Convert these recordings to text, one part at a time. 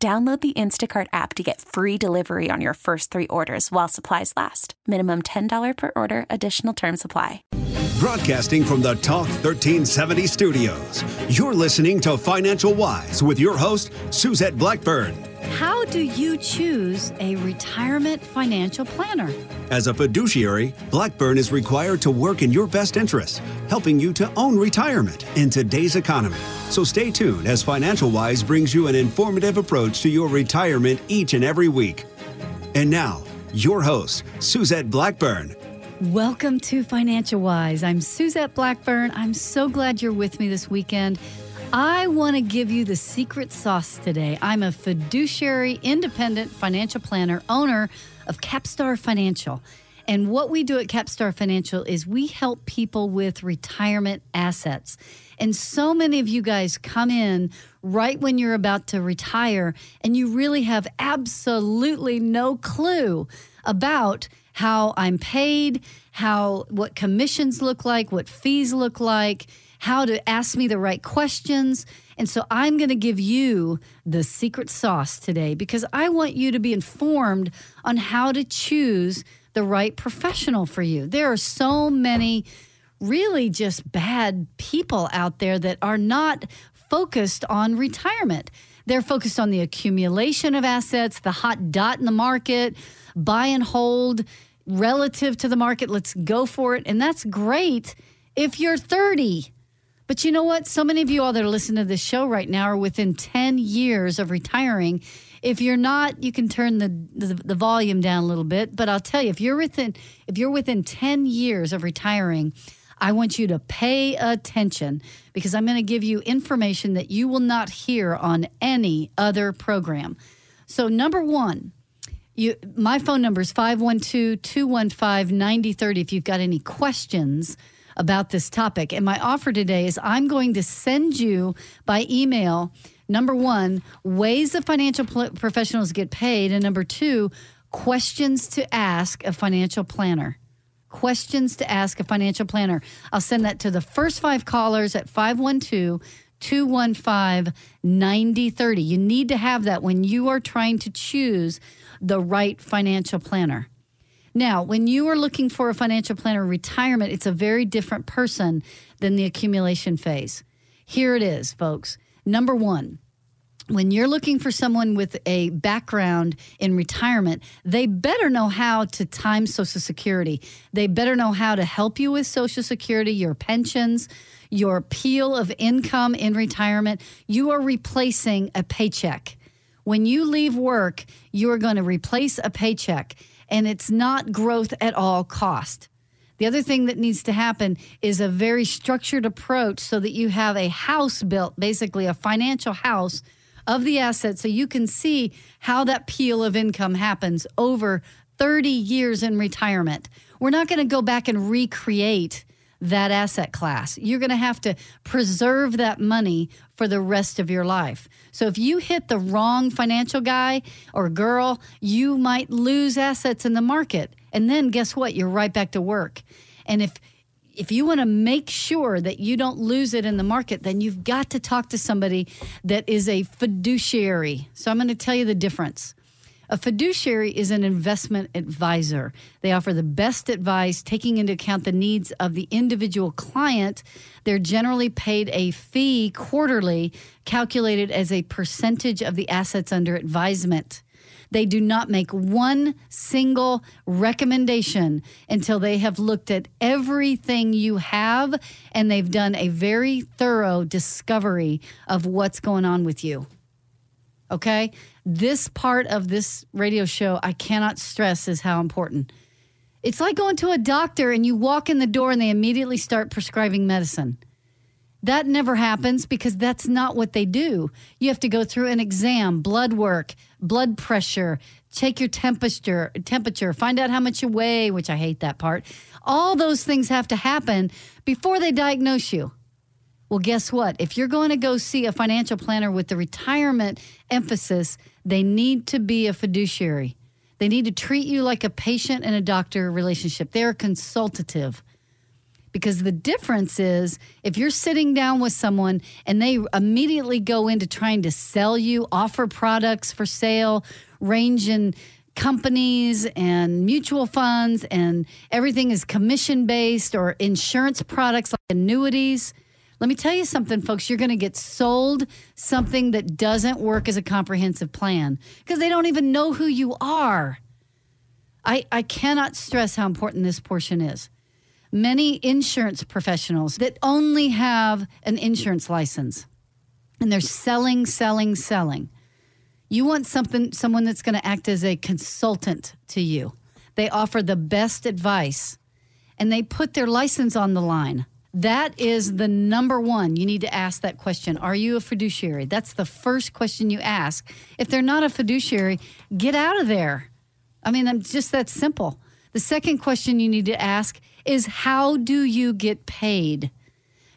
Download the Instacart app to get free delivery on your first three orders while supplies last. Minimum $10 per order, additional term supply. Broadcasting from the Talk 1370 studios, you're listening to Financial Wise with your host, Suzette Blackburn. How do you choose a retirement financial planner? As a fiduciary, Blackburn is required to work in your best interest, helping you to own retirement in today's economy. So stay tuned as Financial Wise brings you an informative approach to your retirement each and every week. And now, your host, Suzette Blackburn. Welcome to Financial Wise. I'm Suzette Blackburn. I'm so glad you're with me this weekend. I want to give you the secret sauce today. I'm a fiduciary, independent financial planner, owner of Capstar Financial. And what we do at Capstar Financial is we help people with retirement assets. And so many of you guys come in right when you're about to retire, and you really have absolutely no clue about how I'm paid, how what commissions look like, what fees look like how to ask me the right questions. And so I'm going to give you the secret sauce today because I want you to be informed on how to choose the right professional for you. There are so many really just bad people out there that are not focused on retirement. They're focused on the accumulation of assets, the hot dot in the market, buy and hold relative to the market. Let's go for it. And that's great if you're 30 but you know what? So many of you all that are listening to this show right now are within 10 years of retiring. If you're not, you can turn the, the, the volume down a little bit. But I'll tell you, if you're within if you're within 10 years of retiring, I want you to pay attention because I'm going to give you information that you will not hear on any other program. So number one, you, my phone number is 512 215 9030 if you've got any questions about this topic. And my offer today is I'm going to send you by email number one, ways that financial pl- professionals get paid, and number two, questions to ask a financial planner. Questions to ask a financial planner. I'll send that to the first five callers at 512 215 9030. You need to have that when you are trying to choose the right financial planner. Now, when you are looking for a financial planner retirement, it's a very different person than the accumulation phase. Here it is, folks. Number one, when you're looking for someone with a background in retirement, they better know how to time Social Security. They better know how to help you with Social Security, your pensions, your peel of income in retirement. You are replacing a paycheck. When you leave work, you are going to replace a paycheck and it's not growth at all cost. The other thing that needs to happen is a very structured approach so that you have a house built, basically a financial house of the assets, so you can see how that peel of income happens over 30 years in retirement. We're not going to go back and recreate that asset class. You're going to have to preserve that money for the rest of your life. So if you hit the wrong financial guy or girl, you might lose assets in the market. And then guess what? You're right back to work. And if if you want to make sure that you don't lose it in the market, then you've got to talk to somebody that is a fiduciary. So I'm going to tell you the difference. A fiduciary is an investment advisor. They offer the best advice, taking into account the needs of the individual client. They're generally paid a fee quarterly, calculated as a percentage of the assets under advisement. They do not make one single recommendation until they have looked at everything you have and they've done a very thorough discovery of what's going on with you. Okay? This part of this radio show, I cannot stress is how important. It's like going to a doctor and you walk in the door and they immediately start prescribing medicine. That never happens because that's not what they do. You have to go through an exam, blood work, blood pressure, check your temperature, temperature, find out how much you weigh, which I hate that part. All those things have to happen before they diagnose you. Well, guess what? If you're going to go see a financial planner with the retirement emphasis, they need to be a fiduciary. They need to treat you like a patient and a doctor relationship. They're consultative. Because the difference is if you're sitting down with someone and they immediately go into trying to sell you, offer products for sale, range in companies and mutual funds, and everything is commission based or insurance products like annuities let me tell you something, folks. You're going to get sold something that doesn't work as a comprehensive plan because they don't even know who you are. I, I cannot stress how important this portion is. Many insurance professionals that only have an insurance license and they're selling, selling, selling. You want something, someone that's going to act as a consultant to you. They offer the best advice and they put their license on the line. That is the number one. You need to ask that question. Are you a fiduciary? That's the first question you ask. If they're not a fiduciary, get out of there. I mean, I'm just that simple. The second question you need to ask is how do you get paid?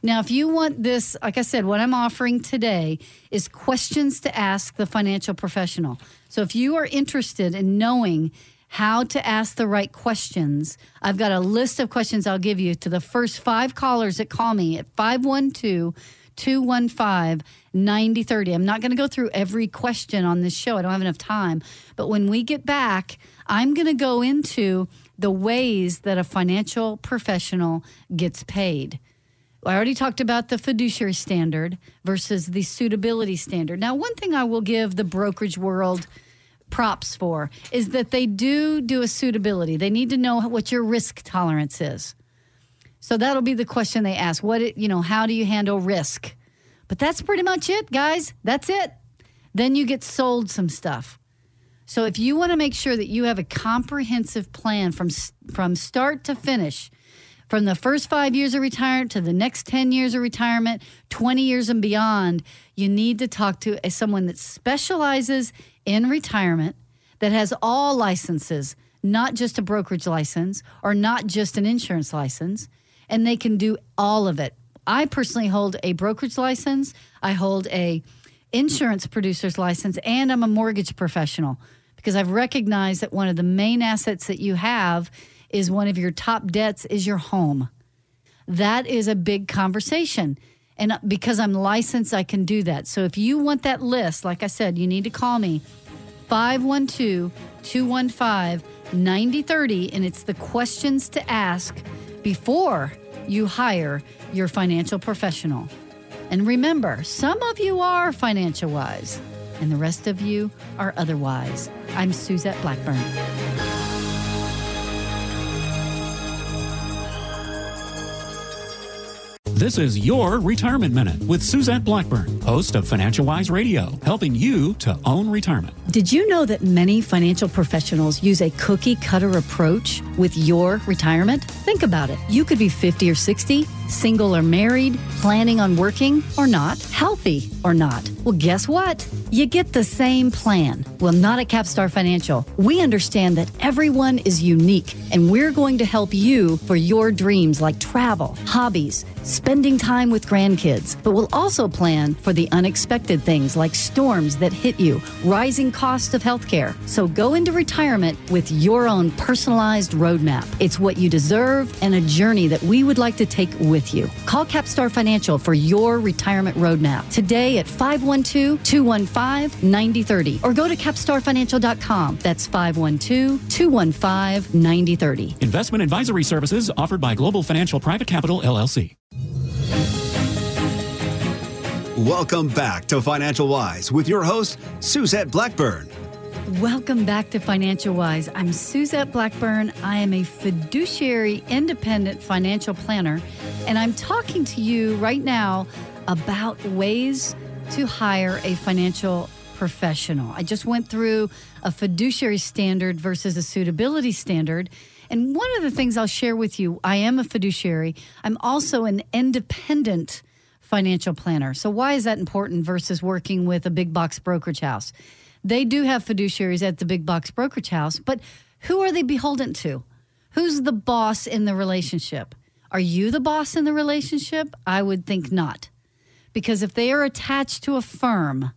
Now, if you want this, like I said, what I'm offering today is questions to ask the financial professional. So if you are interested in knowing how to ask the right questions. I've got a list of questions I'll give you to the first five callers that call me at 512 215 9030. I'm not going to go through every question on this show, I don't have enough time. But when we get back, I'm going to go into the ways that a financial professional gets paid. I already talked about the fiduciary standard versus the suitability standard. Now, one thing I will give the brokerage world props for is that they do do a suitability. They need to know what your risk tolerance is. So that'll be the question they ask. What it, you know, how do you handle risk? But that's pretty much it, guys. That's it. Then you get sold some stuff. So if you want to make sure that you have a comprehensive plan from from start to finish, from the first 5 years of retirement to the next 10 years of retirement, 20 years and beyond, you need to talk to someone that specializes in retirement that has all licenses, not just a brokerage license or not just an insurance license, and they can do all of it. I personally hold a brokerage license, I hold a insurance producer's license, and I'm a mortgage professional because I've recognized that one of the main assets that you have is one of your top debts is your home. That is a big conversation. And because I'm licensed, I can do that. So if you want that list, like I said, you need to call me 512 215 9030. And it's the questions to ask before you hire your financial professional. And remember, some of you are financial wise, and the rest of you are otherwise. I'm Suzette Blackburn. This is your Retirement Minute with Suzette Blackburn, host of Financial Wise Radio, helping you to own retirement. Did you know that many financial professionals use a cookie cutter approach with your retirement? Think about it. You could be 50 or 60 single or married, planning on working or not, healthy or not. Well, guess what? You get the same plan. Well, not at Capstar Financial. We understand that everyone is unique, and we're going to help you for your dreams like travel, hobbies, spending time with grandkids. But we'll also plan for the unexpected things like storms that hit you, rising cost of healthcare. So go into retirement with your own personalized roadmap. It's what you deserve and a journey that we would like to take with with you. Call Capstar Financial for your retirement roadmap today at 512 215 9030 or go to capstarfinancial.com. That's 512 215 9030. Investment advisory services offered by Global Financial Private Capital, LLC. Welcome back to Financial Wise with your host, Suzette Blackburn. Welcome back to Financial Wise. I'm Suzette Blackburn. I am a fiduciary independent financial planner, and I'm talking to you right now about ways to hire a financial professional. I just went through a fiduciary standard versus a suitability standard. And one of the things I'll share with you, I am a fiduciary. I'm also an independent financial planner. So, why is that important versus working with a big box brokerage house? They do have fiduciaries at the big box brokerage house, but who are they beholden to? Who's the boss in the relationship? Are you the boss in the relationship? I would think not. Because if they are attached to a firm,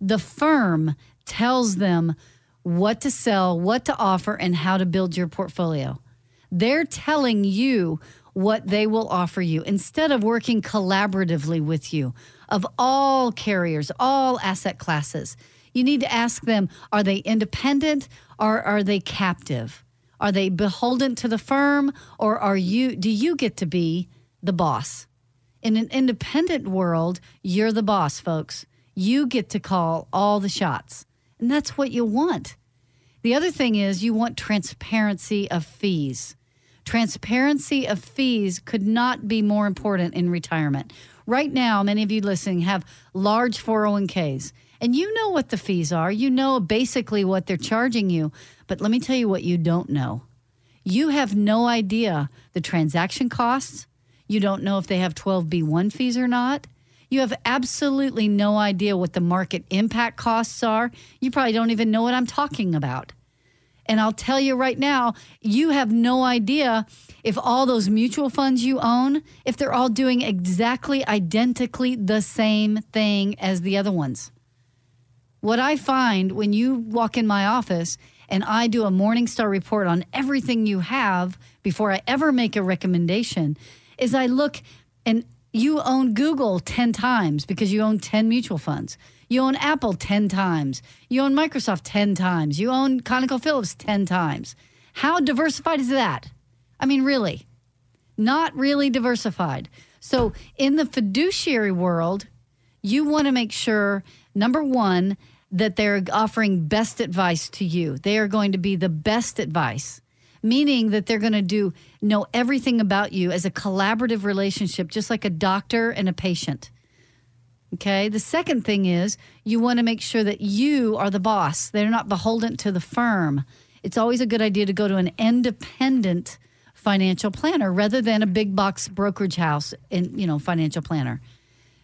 the firm tells them what to sell, what to offer, and how to build your portfolio. They're telling you what they will offer you instead of working collaboratively with you of all carriers, all asset classes. You need to ask them are they independent or are they captive? Are they beholden to the firm or are you do you get to be the boss? In an independent world, you're the boss, folks. You get to call all the shots. And that's what you want. The other thing is you want transparency of fees. Transparency of fees could not be more important in retirement. Right now, many of you listening have large 401ks, and you know what the fees are. You know basically what they're charging you. But let me tell you what you don't know. You have no idea the transaction costs. You don't know if they have 12B1 fees or not. You have absolutely no idea what the market impact costs are. You probably don't even know what I'm talking about. And I'll tell you right now, you have no idea if all those mutual funds you own, if they're all doing exactly identically the same thing as the other ones. What I find when you walk in my office and I do a Morningstar report on everything you have before I ever make a recommendation is I look and you own Google 10 times because you own 10 mutual funds. You own Apple 10 times. You own Microsoft 10 times. You own ConocoPhillips 10 times. How diversified is that? I mean, really, not really diversified. So, in the fiduciary world, you want to make sure, number one, that they're offering best advice to you. They are going to be the best advice, meaning that they're going to do know everything about you as a collaborative relationship, just like a doctor and a patient. Okay. The second thing is you want to make sure that you are the boss. They're not beholden to the firm. It's always a good idea to go to an independent financial planner rather than a big box brokerage house in, you know, financial planner.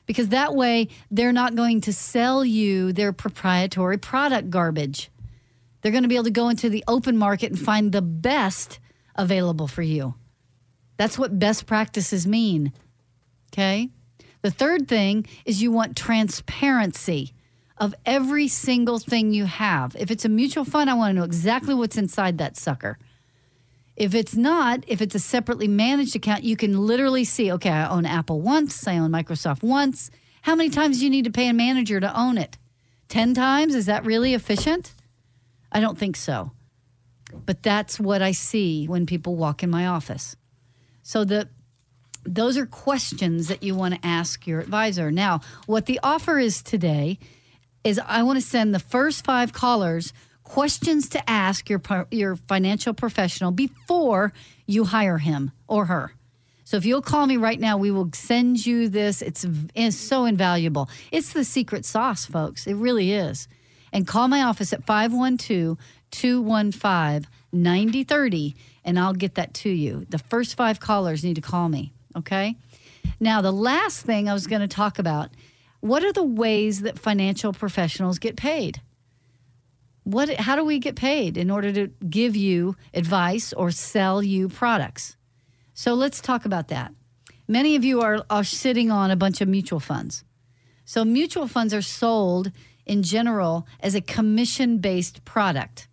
Because that way they're not going to sell you their proprietary product garbage. They're going to be able to go into the open market and find the best available for you. That's what best practices mean. Okay? The third thing is you want transparency of every single thing you have. If it's a mutual fund, I want to know exactly what's inside that sucker. If it's not, if it's a separately managed account, you can literally see, okay, I own Apple once, I own Microsoft once. How many times do you need to pay a manager to own it? 10 times? Is that really efficient? I don't think so. But that's what I see when people walk in my office. So the those are questions that you want to ask your advisor. Now, what the offer is today is I want to send the first five callers questions to ask your your financial professional before you hire him or her. So if you'll call me right now, we will send you this. It's, it's so invaluable. It's the secret sauce, folks. It really is. And call my office at 512 215 9030 and I'll get that to you. The first five callers need to call me. Okay. Now, the last thing I was going to talk about what are the ways that financial professionals get paid? What, how do we get paid in order to give you advice or sell you products? So let's talk about that. Many of you are, are sitting on a bunch of mutual funds. So mutual funds are sold in general as a commission based product.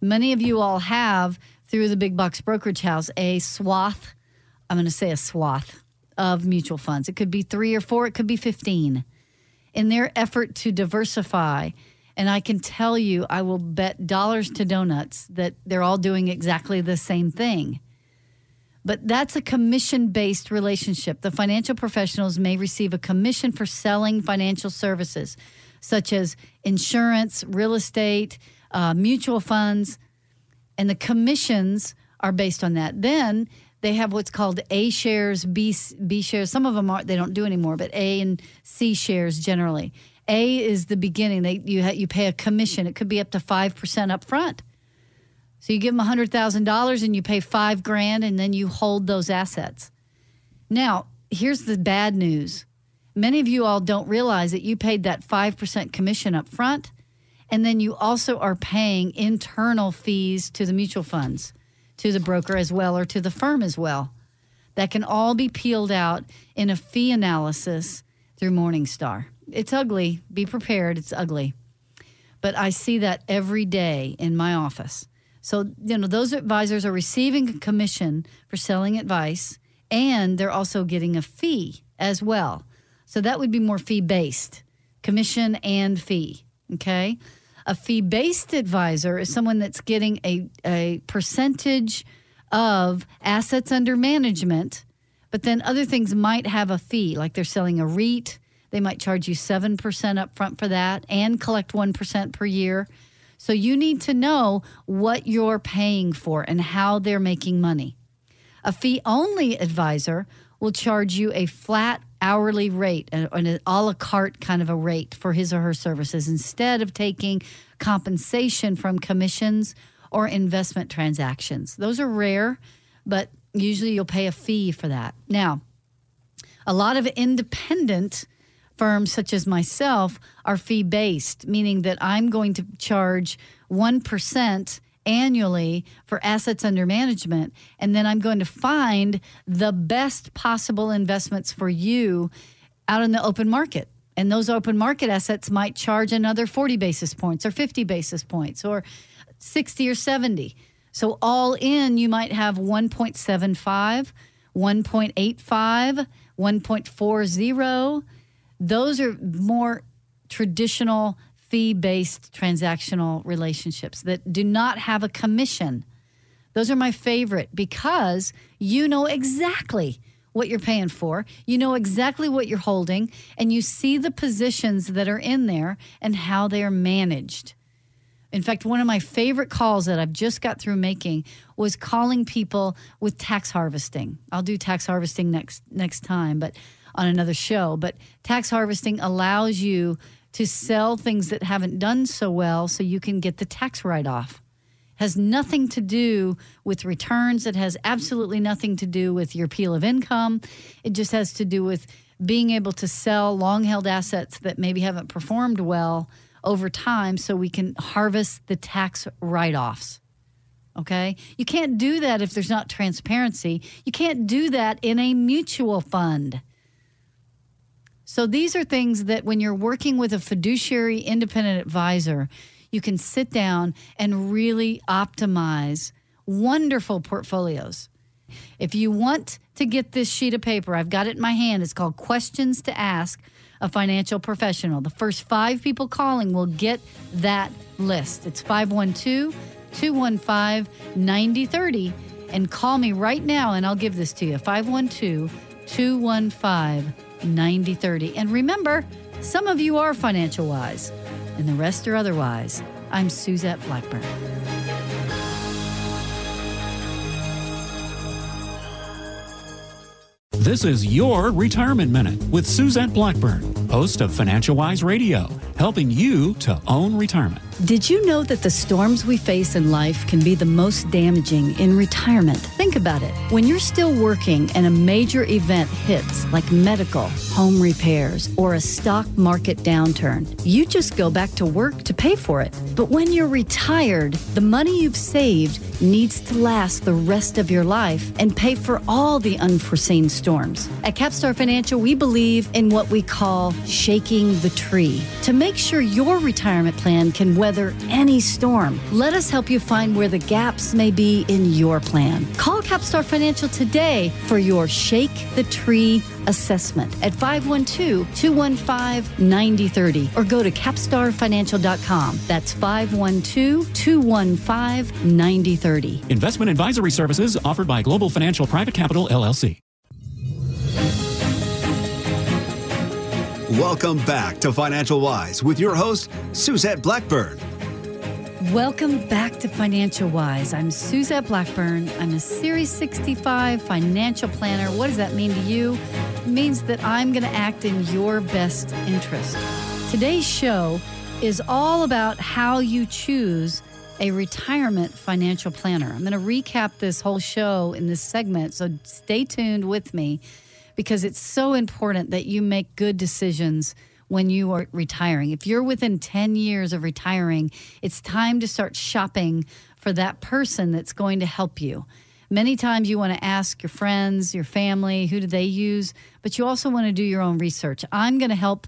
Many of you all have, through the big box brokerage house, a swath I'm going to say a swath of mutual funds. It could be three or four, it could be 15. In their effort to diversify, and I can tell you, I will bet dollars to donuts that they're all doing exactly the same thing. But that's a commission based relationship. The financial professionals may receive a commission for selling financial services, such as insurance, real estate, uh, mutual funds, and the commissions are based on that. Then they have what's called A shares, B, B shares. Some of them are they don't do anymore, but A and C shares generally. A is the beginning. They you ha, you pay a commission. It could be up to five percent up front. So you give them hundred thousand dollars and you pay five grand, and then you hold those assets. Now here's the bad news: Many of you all don't realize that you paid that 5% commission up front, and then you also are paying internal fees to the mutual funds, to the broker as well, or to the firm as well. That can all be peeled out in a fee analysis through Morningstar. It's ugly. Be prepared. It's ugly. But I see that every day in my office. So, you know, those advisors are receiving a commission for selling advice, and they're also getting a fee as well. So that would be more fee based, commission and fee. Okay. A fee based advisor is someone that's getting a, a percentage of assets under management, but then other things might have a fee, like they're selling a REIT. They might charge you 7% up front for that and collect 1% per year. So you need to know what you're paying for and how they're making money. A fee only advisor will charge you a flat hourly rate, an, an a la carte kind of a rate for his or her services instead of taking compensation from commissions or investment transactions. Those are rare, but usually you'll pay a fee for that. Now, a lot of independent firms, such as myself, are fee based, meaning that I'm going to charge 1% annually for assets under management. And then I'm going to find the best possible investments for you out in the open market. And those open market assets might charge another 40 basis points or 50 basis points or 60 or 70. So all in, you might have 1.75, 1.85, 1.40. Those are more traditional fee based transactional relationships that do not have a commission. Those are my favorite because you know exactly what you're paying for. You know exactly what you're holding, and you see the positions that are in there and how they are managed. In fact, one of my favorite calls that I've just got through making was calling people with tax harvesting. I'll do tax harvesting next next time, but on another show. But tax harvesting allows you to sell things that haven't done so well so you can get the tax write off. Has nothing to do with returns. It has absolutely nothing to do with your peel of income. It just has to do with being able to sell long held assets that maybe haven't performed well over time so we can harvest the tax write offs. Okay? You can't do that if there's not transparency. You can't do that in a mutual fund. So these are things that when you're working with a fiduciary independent advisor, you can sit down and really optimize wonderful portfolios. If you want to get this sheet of paper, I've got it in my hand. It's called Questions to Ask a Financial Professional. The first five people calling will get that list. It's 512 215 9030. And call me right now and I'll give this to you 512 215 9030. And remember, some of you are financial wise, and the rest are otherwise. I'm Suzette Blackburn. This is your Retirement Minute with Suzette Blackburn, host of Financial Wise Radio, helping you to own retirement. Did you know that the storms we face in life can be the most damaging in retirement? Think about it. When you're still working and a major event hits, like medical, home repairs, or a stock market downturn, you just go back to work to pay for it. But when you're retired, the money you've saved needs to last the rest of your life and pay for all the unforeseen storms. At Capstar Financial, we believe in what we call shaking the tree to make sure your retirement plan can weather any storm. Let us help you find where the gaps may be in your plan. Call Capstar Financial today for your Shake the Tree assessment at 512 215 9030 or go to capstarfinancial.com. That's 512 215 9030. Investment advisory services offered by Global Financial Private Capital, LLC. Welcome back to Financial Wise with your host, Suzette Blackburn. Welcome back to Financial Wise. I'm Suzette Blackburn. I'm a Series 65 financial planner. What does that mean to you? It means that I'm going to act in your best interest. Today's show is all about how you choose a retirement financial planner. I'm going to recap this whole show in this segment, so stay tuned with me because it's so important that you make good decisions when you are retiring. If you're within 10 years of retiring, it's time to start shopping for that person that's going to help you. Many times you want to ask your friends, your family, who do they use, but you also want to do your own research. I'm going to help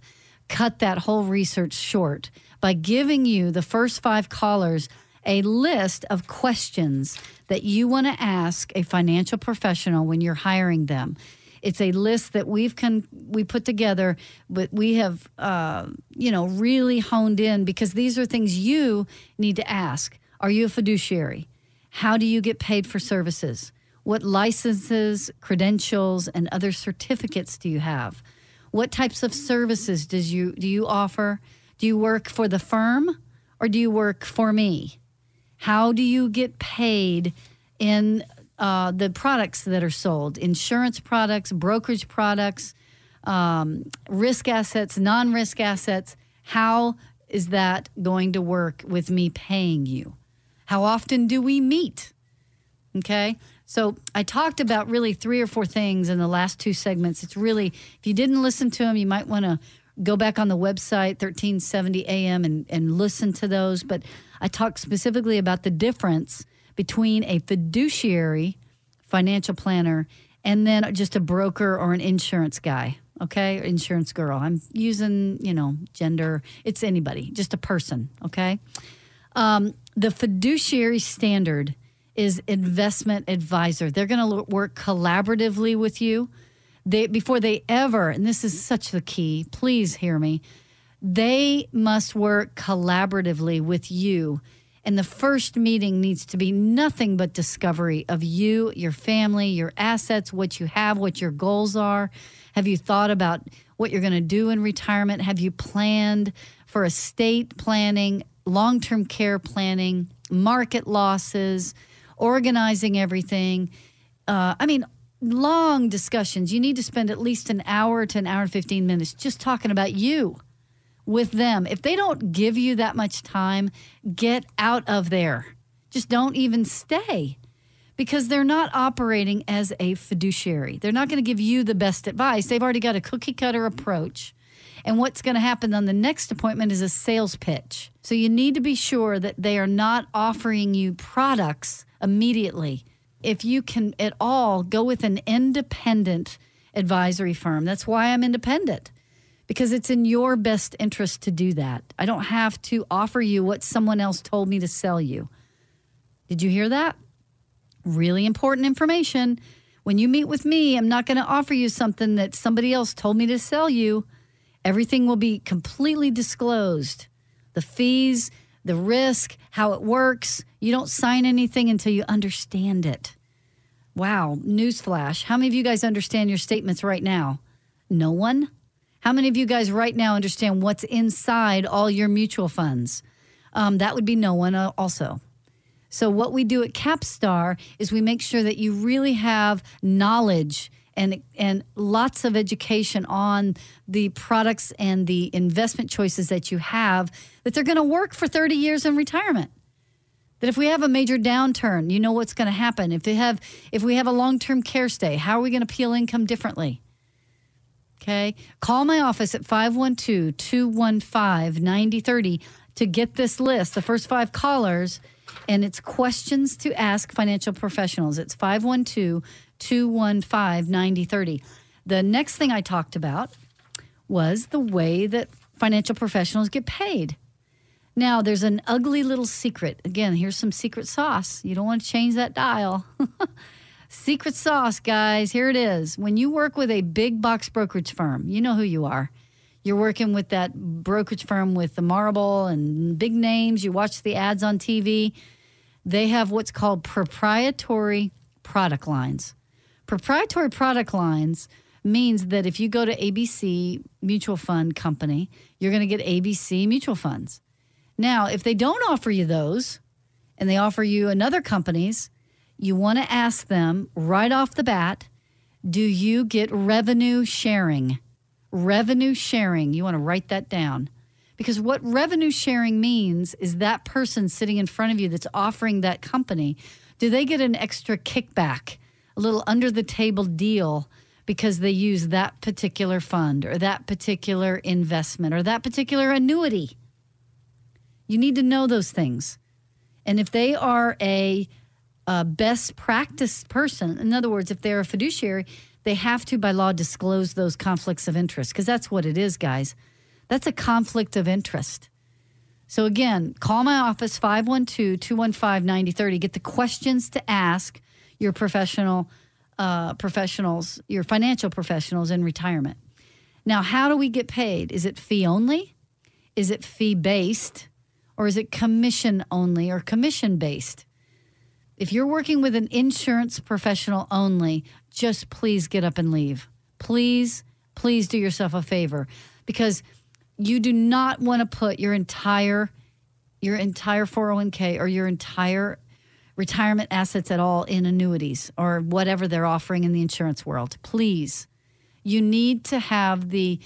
cut that whole research short by giving you the first five callers a list of questions that you want to ask a financial professional when you're hiring them. It's a list that we've con- we put together, but we have uh, you know really honed in because these are things you need to ask. Are you a fiduciary? How do you get paid for services? What licenses, credentials, and other certificates do you have? What types of services does you do you offer? Do you work for the firm or do you work for me? How do you get paid in uh, the products that are sold? Insurance products, brokerage products, um, risk assets, non risk assets. How is that going to work with me paying you? How often do we meet? Okay. So I talked about really three or four things in the last two segments. It's really, if you didn't listen to them, you might want to go back on the website 1370 AM and, and listen to those. But I talked specifically about the difference between a fiduciary financial planner and then just a broker or an insurance guy. Okay, insurance girl. I'm using, you know, gender. It's anybody, just a person. Okay. Um, the fiduciary standard is investment advisor. They're going to work collaboratively with you. They before they ever, and this is such the key. Please hear me. They must work collaboratively with you. And the first meeting needs to be nothing but discovery of you, your family, your assets, what you have, what your goals are. Have you thought about what you're going to do in retirement? Have you planned for estate planning, long term care planning, market losses? organizing everything. Uh, I mean, long discussions. You need to spend at least an hour to an hour and 15 minutes just talking about you with them. If they don't give you that much time, get out of there. Just don't even stay because they're not operating as a fiduciary. They're not going to give you the best advice. They've already got a cookie cutter approach. And what's going to happen on the next appointment is a sales pitch. So you need to be sure that they are not offering you products immediately. If you can at all go with an independent advisory firm, that's why I'm independent because it's in your best interest to do that. I don't have to offer you what someone else told me to sell you. Did you hear that? Really important information. When you meet with me, I'm not going to offer you something that somebody else told me to sell you. Everything will be completely disclosed. The fees, the risk, how it works. You don't sign anything until you understand it. Wow, newsflash. How many of you guys understand your statements right now? No one? How many of you guys right now understand what's inside all your mutual funds? Um, that would be no one, uh, also. So, what we do at Capstar is we make sure that you really have knowledge and and lots of education on the products and the investment choices that you have that they're going to work for 30 years in retirement that if we have a major downturn you know what's going to happen if we have if we have a long-term care stay how are we going to peel income differently okay call my office at 512-215-9030 to get this list the first five callers and it's questions to ask financial professionals it's 512 215 9030. The next thing I talked about was the way that financial professionals get paid. Now, there's an ugly little secret. Again, here's some secret sauce. You don't want to change that dial. secret sauce, guys. Here it is. When you work with a big box brokerage firm, you know who you are. You're working with that brokerage firm with the marble and big names. You watch the ads on TV. They have what's called proprietary product lines. Proprietary product lines means that if you go to ABC Mutual Fund Company, you're going to get ABC mutual funds. Now, if they don't offer you those and they offer you another company's, you want to ask them right off the bat do you get revenue sharing? Revenue sharing. You want to write that down. Because what revenue sharing means is that person sitting in front of you that's offering that company, do they get an extra kickback? a little under the table deal because they use that particular fund or that particular investment or that particular annuity. You need to know those things. And if they are a, best practice person, in other words, if they're a fiduciary, they have to, by law, disclose those conflicts of interest because that's what it is, guys. That's a conflict of interest. So, again, call my office 512 215 9030. Get the questions to ask your professional uh, professionals, your financial professionals in retirement. Now, how do we get paid? Is it fee only? Is it fee based? Or is it commission only or commission based? If you're working with an insurance professional only, just please get up and leave. Please, please do yourself a favor because you do not want to put your entire your entire 401k or your entire retirement assets at all in annuities or whatever they're offering in the insurance world. Please. You need to have the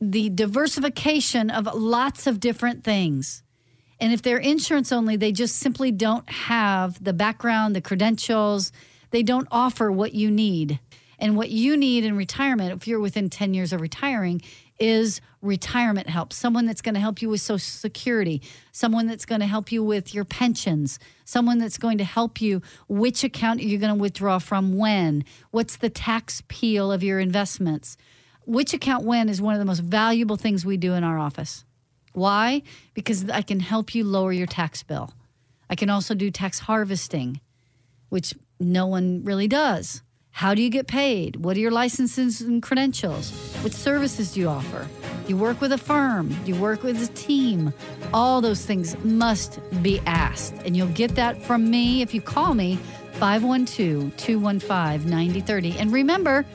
the diversification of lots of different things. And if they're insurance only, they just simply don't have the background, the credentials. They don't offer what you need. And what you need in retirement, if you're within 10 years of retiring, is retirement help. Someone that's going to help you with Social Security, someone that's going to help you with your pensions, someone that's going to help you which account you're going to withdraw from when, what's the tax peel of your investments. Which account when is one of the most valuable things we do in our office. Why? Because I can help you lower your tax bill. I can also do tax harvesting, which no one really does. How do you get paid? What are your licenses and credentials? What services do you offer? You work with a firm? You work with a team? All those things must be asked. And you'll get that from me if you call me 512 215 9030. And remember,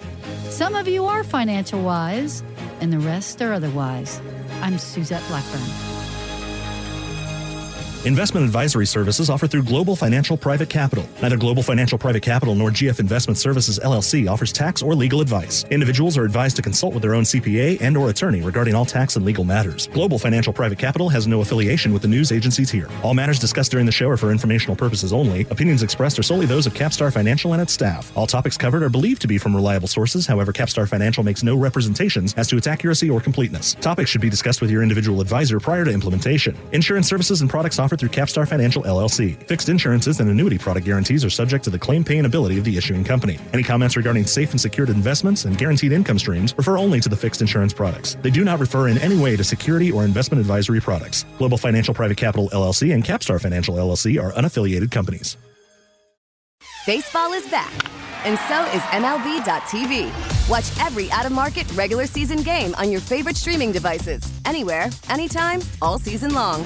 some of you are financial wise, and the rest are otherwise. I'm Suzette Blackburn. Investment advisory services offered through Global Financial Private Capital. Neither Global Financial Private Capital nor GF Investment Services LLC offers tax or legal advice. Individuals are advised to consult with their own CPA and or attorney regarding all tax and legal matters. Global Financial Private Capital has no affiliation with the news agencies here. All matters discussed during the show are for informational purposes only. Opinions expressed are solely those of Capstar Financial and its staff. All topics covered are believed to be from reliable sources. However, Capstar Financial makes no representations as to its accuracy or completeness. Topics should be discussed with your individual advisor prior to implementation. Insurance services and products offered through Capstar Financial LLC. Fixed insurances and annuity product guarantees are subject to the claim paying ability of the issuing company. Any comments regarding safe and secured investments and guaranteed income streams refer only to the fixed insurance products. They do not refer in any way to security or investment advisory products. Global Financial Private Capital LLC and Capstar Financial LLC are unaffiliated companies. Baseball is back, and so is MLB.tv. Watch every out of market regular season game on your favorite streaming devices, anywhere, anytime, all season long.